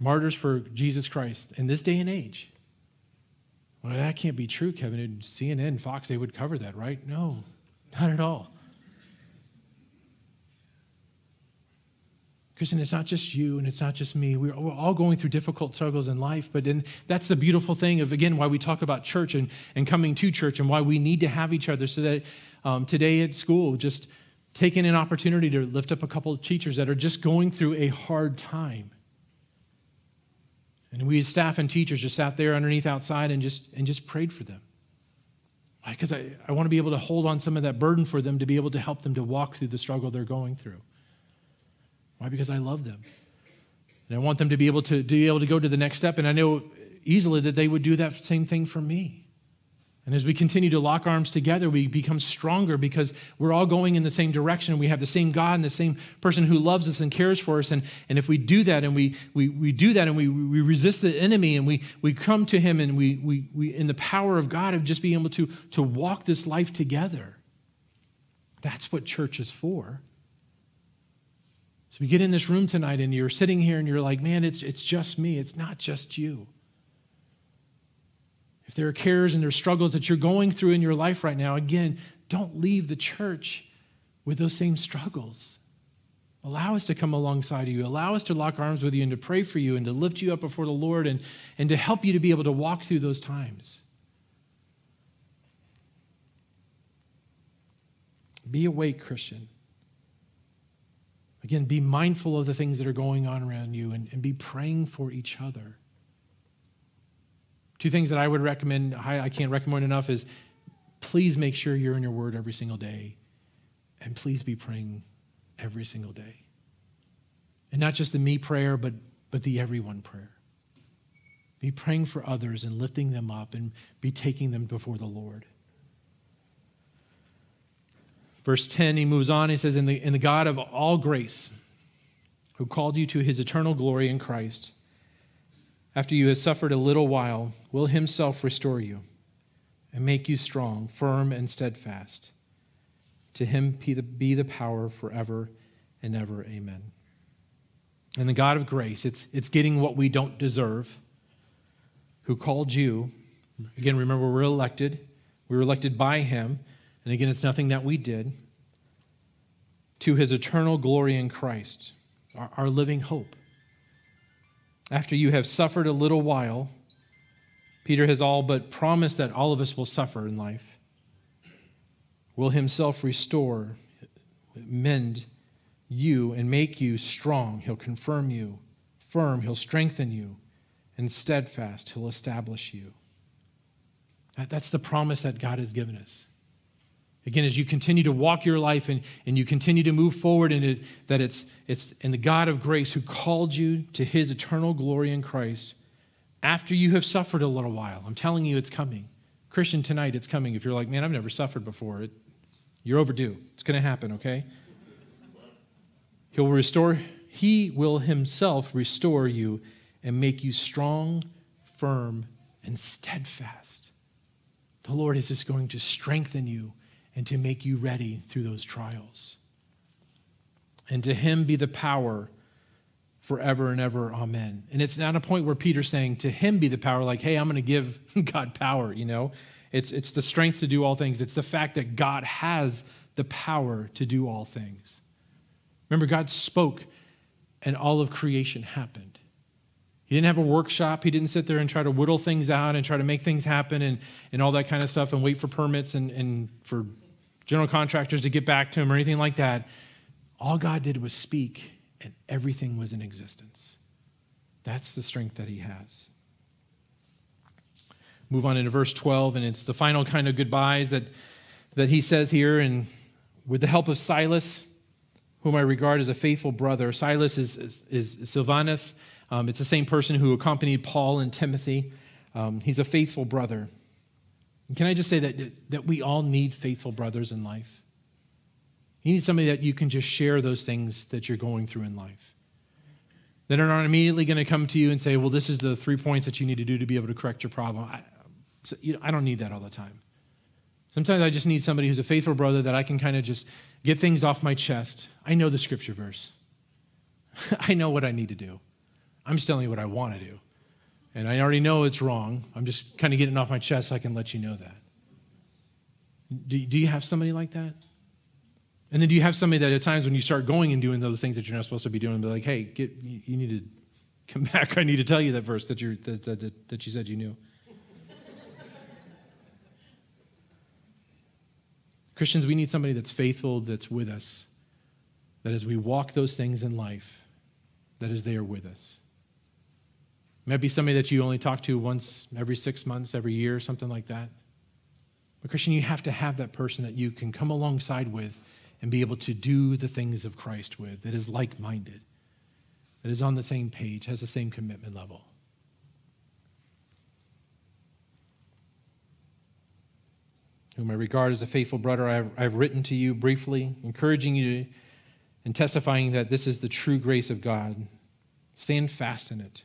Martyrs for Jesus Christ in this day and age. Well, that can't be true, Kevin. CNN, Fox, they would cover that, right? No, not at all. Christian, it's not just you and it's not just me. We're all going through difficult struggles in life, but then that's the beautiful thing of, again, why we talk about church and, and coming to church and why we need to have each other so that um, today at school, just taking an opportunity to lift up a couple of teachers that are just going through a hard time. And we as staff and teachers just sat there underneath outside and just, and just prayed for them. Why? Because I, I want to be able to hold on some of that burden for them to be able to help them to walk through the struggle they're going through. Why? Because I love them. And I want them to be able to, to be able to go to the next step. And I know easily that they would do that same thing for me. And as we continue to lock arms together, we become stronger because we're all going in the same direction. We have the same God and the same person who loves us and cares for us. And, and if we do that and we, we, we do that and we, we resist the enemy and we, we come to him and we, we, we, in the power of God, of just being able to, to walk this life together, that's what church is for. So we get in this room tonight and you're sitting here and you're like, man, it's, it's just me. It's not just you if there are cares and there are struggles that you're going through in your life right now, again, don't leave the church with those same struggles. Allow us to come alongside of you. Allow us to lock arms with you and to pray for you and to lift you up before the Lord and, and to help you to be able to walk through those times. Be awake, Christian. Again, be mindful of the things that are going on around you and, and be praying for each other. Two things that I would recommend, I can't recommend enough, is please make sure you're in your word every single day. And please be praying every single day. And not just the me prayer, but, but the everyone prayer. Be praying for others and lifting them up and be taking them before the Lord. Verse 10, he moves on. He says, In the, in the God of all grace, who called you to his eternal glory in Christ, after you have suffered a little while, will himself restore you and make you strong, firm, and steadfast. To him be the power forever and ever. Amen. And the God of grace, it's, it's getting what we don't deserve, who called you. Again, remember, we're elected. We were elected by him. And again, it's nothing that we did. To his eternal glory in Christ, our, our living hope. After you have suffered a little while, Peter has all but promised that all of us will suffer in life, will himself restore, mend, you and make you strong. He'll confirm you firm. He'll strengthen you. And steadfast, He'll establish you. That's the promise that God has given us. Again, as you continue to walk your life and, and you continue to move forward in it, that it's, it's in the God of grace who called you to his eternal glory in Christ after you have suffered a little while. I'm telling you, it's coming. Christian, tonight, it's coming. If you're like, man, I've never suffered before, it, you're overdue. It's going to happen, okay? He'll restore, he will himself restore you and make you strong, firm, and steadfast. The Lord is just going to strengthen you and to make you ready through those trials. And to him be the power forever and ever. Amen. And it's not a point where Peter's saying, to him be the power, like, hey, I'm going to give <laughs> God power, you know? It's, it's the strength to do all things. It's the fact that God has the power to do all things. Remember, God spoke and all of creation happened. He didn't have a workshop. He didn't sit there and try to whittle things out and try to make things happen and, and all that kind of stuff and wait for permits and, and for general contractors to get back to him or anything like that. All God did was speak and everything was in existence. That's the strength that he has. Move on into verse 12, and it's the final kind of goodbyes that, that he says here. And with the help of Silas, whom I regard as a faithful brother. Silas is, is, is Silvanus. Um, it's the same person who accompanied Paul and Timothy. Um, he's a faithful brother. Can I just say that, that we all need faithful brothers in life? You need somebody that you can just share those things that you're going through in life. That are not immediately going to come to you and say, well, this is the three points that you need to do to be able to correct your problem. I, so, you know, I don't need that all the time. Sometimes I just need somebody who's a faithful brother that I can kind of just get things off my chest. I know the scripture verse. <laughs> I know what I need to do. I'm just telling you what I want to do. And I already know it's wrong. I'm just kind of getting off my chest so I can let you know that. Do, do you have somebody like that? And then do you have somebody that at times when you start going and doing those things that you're not supposed to be doing, be like, hey, get, you need to come <laughs> back. I need to tell you that verse that, you that, that, that you said you knew. Christians, we need somebody that's faithful, that's with us, that as we walk those things in life, that is there with us. Might be somebody that you only talk to once every six months, every year, something like that. But, Christian, you have to have that person that you can come alongside with and be able to do the things of Christ with, that is like minded, that is on the same page, has the same commitment level. whom I regard as a faithful brother, I've, I've written to you briefly, encouraging you and testifying that this is the true grace of God. Stand fast in it.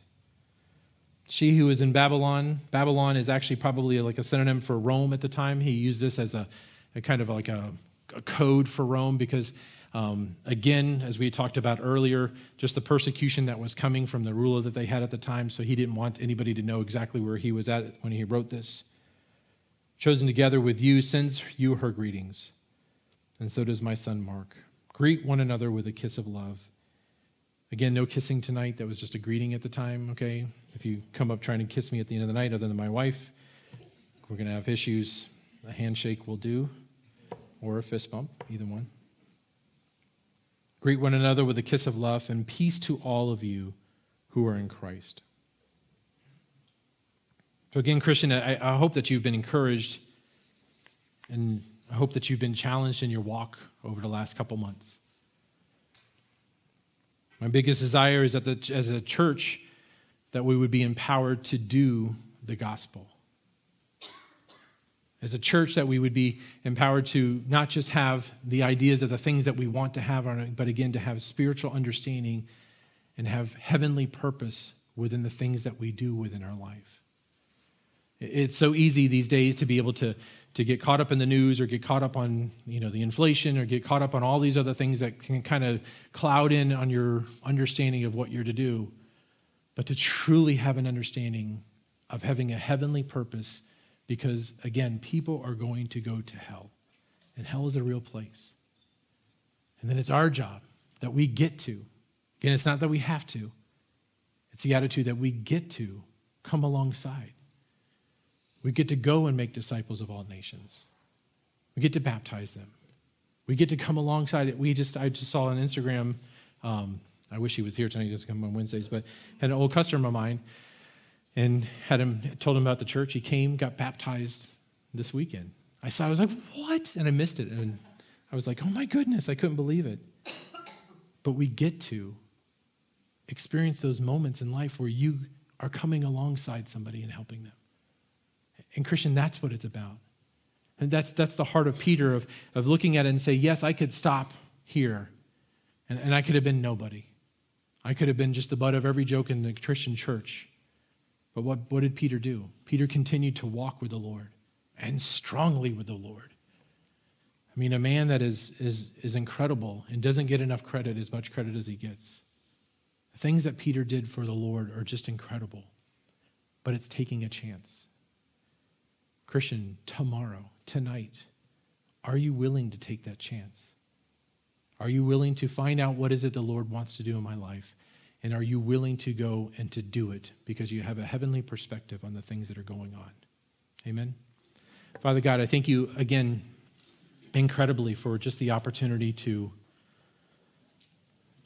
She who is in Babylon, Babylon is actually probably like a synonym for Rome at the time. He used this as a, a kind of like a, a code for Rome because, um, again, as we talked about earlier, just the persecution that was coming from the ruler that they had at the time. So he didn't want anybody to know exactly where he was at when he wrote this chosen together with you, sends you her greetings. And so does my son Mark. Greet one another with a kiss of love. Again, no kissing tonight. That was just a greeting at the time, okay? If you come up trying to kiss me at the end of the night, other than my wife, we're going to have issues. A handshake will do, or a fist bump, either one. Greet one another with a kiss of love, and peace to all of you who are in Christ. So, again, Christian, I, I hope that you've been encouraged and I hope that you've been challenged in your walk over the last couple months. My biggest desire is that the, as a church that we would be empowered to do the gospel. As a church that we would be empowered to not just have the ideas of the things that we want to have, but again to have spiritual understanding and have heavenly purpose within the things that we do within our life. It's so easy these days to be able to, to get caught up in the news or get caught up on you know, the inflation or get caught up on all these other things that can kind of cloud in on your understanding of what you're to do. But to truly have an understanding of having a heavenly purpose, because again, people are going to go to hell, and hell is a real place. And then it's our job that we get to. Again, it's not that we have to, it's the attitude that we get to come alongside. We get to go and make disciples of all nations. We get to baptize them. We get to come alongside it. We just, I just saw on Instagram, um, I wish he was here tonight, he doesn't come on Wednesdays, but had an old customer of mine and had him, told him about the church. He came, got baptized this weekend. I saw, I was like, what? And I missed it. And I was like, oh my goodness, I couldn't believe it. But we get to experience those moments in life where you are coming alongside somebody and helping them. And Christian, that's what it's about. And that's, that's the heart of Peter of, of looking at it and say, yes, I could stop here and, and I could have been nobody. I could have been just the butt of every joke in the Christian church. But what, what did Peter do? Peter continued to walk with the Lord and strongly with the Lord. I mean, a man that is, is, is incredible and doesn't get enough credit, as much credit as he gets. The things that Peter did for the Lord are just incredible, but it's taking a chance. Christian, tomorrow, tonight, are you willing to take that chance? Are you willing to find out what is it the Lord wants to do in my life? And are you willing to go and to do it because you have a heavenly perspective on the things that are going on? Amen. Father God, I thank you again incredibly for just the opportunity to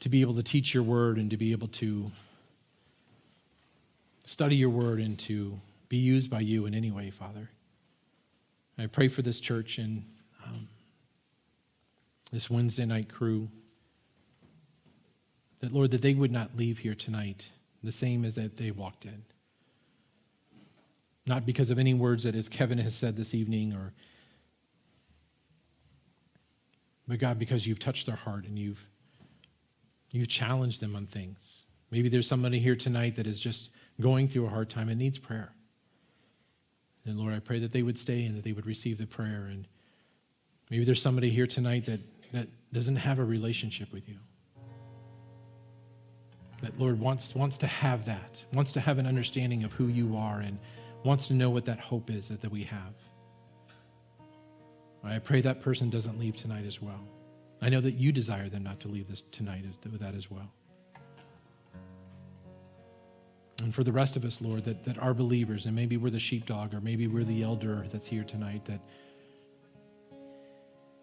to be able to teach your word and to be able to study your word and to be used by you in any way, Father. I pray for this church and um, this Wednesday night crew that, Lord, that they would not leave here tonight the same as that they walked in. Not because of any words that, as Kevin has said this evening, or but God, because you've touched their heart and you've you've challenged them on things. Maybe there's somebody here tonight that is just going through a hard time and needs prayer. And Lord, I pray that they would stay and that they would receive the prayer. And maybe there's somebody here tonight that, that doesn't have a relationship with you. That Lord wants, wants to have that, wants to have an understanding of who you are and wants to know what that hope is that, that we have. I pray that person doesn't leave tonight as well. I know that you desire them not to leave this tonight with that as well. And for the rest of us, Lord, that, that are believers, and maybe we're the sheepdog, or maybe we're the elder that's here tonight, that,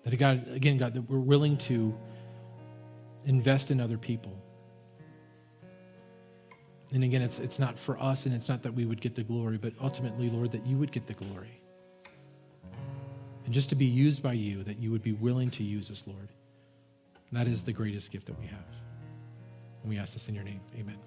that God, again, God, that we're willing to invest in other people. And again, it's, it's not for us, and it's not that we would get the glory, but ultimately, Lord, that you would get the glory. And just to be used by you, that you would be willing to use us, Lord. That is the greatest gift that we have. And we ask this in your name. Amen.